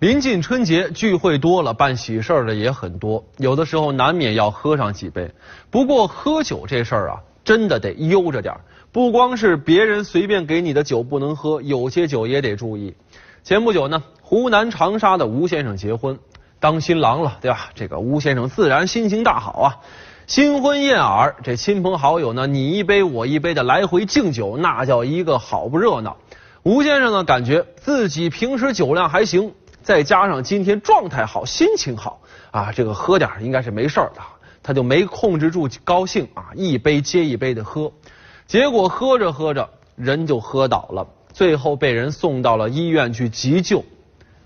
临近春节，聚会多了，办喜事儿的也很多，有的时候难免要喝上几杯。不过喝酒这事儿啊，真的得悠着点儿。不光是别人随便给你的酒不能喝，有些酒也得注意。前不久呢，湖南长沙的吴先生结婚，当新郎了，对吧？这个吴先生自然心情大好啊。新婚燕尔，这亲朋好友呢，你一杯我一杯的来回敬酒，那叫一个好不热闹。吴先生呢，感觉自己平时酒量还行。再加上今天状态好，心情好啊，这个喝点应该是没事的，他就没控制住高兴啊，一杯接一杯的喝，结果喝着喝着人就喝倒了，最后被人送到了医院去急救。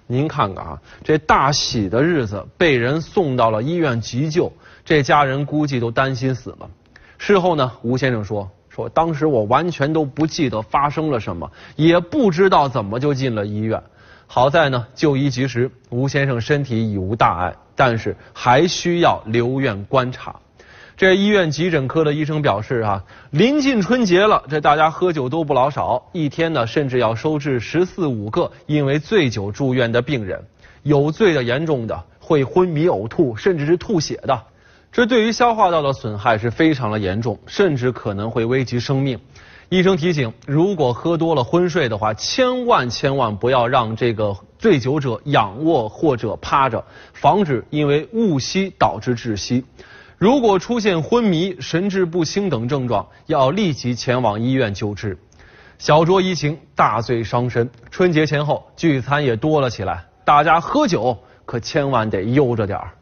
您看看啊，这大喜的日子被人送到了医院急救，这家人估计都担心死了。事后呢，吴先生说说当时我完全都不记得发生了什么，也不知道怎么就进了医院。好在呢，就医及时，吴先生身体已无大碍，但是还需要留院观察。这医院急诊科的医生表示啊，临近春节了，这大家喝酒都不老少，一天呢甚至要收治十四五个因为醉酒住院的病人，有醉的严重的会昏迷呕吐，甚至是吐血的，这对于消化道的损害是非常的严重，甚至可能会危及生命。医生提醒：如果喝多了昏睡的话，千万千万不要让这个醉酒者仰卧或者趴着，防止因为误吸导致窒息。如果出现昏迷、神志不清等症状，要立即前往医院救治。小酌怡情，大醉伤身。春节前后聚餐也多了起来，大家喝酒可千万得悠着点儿。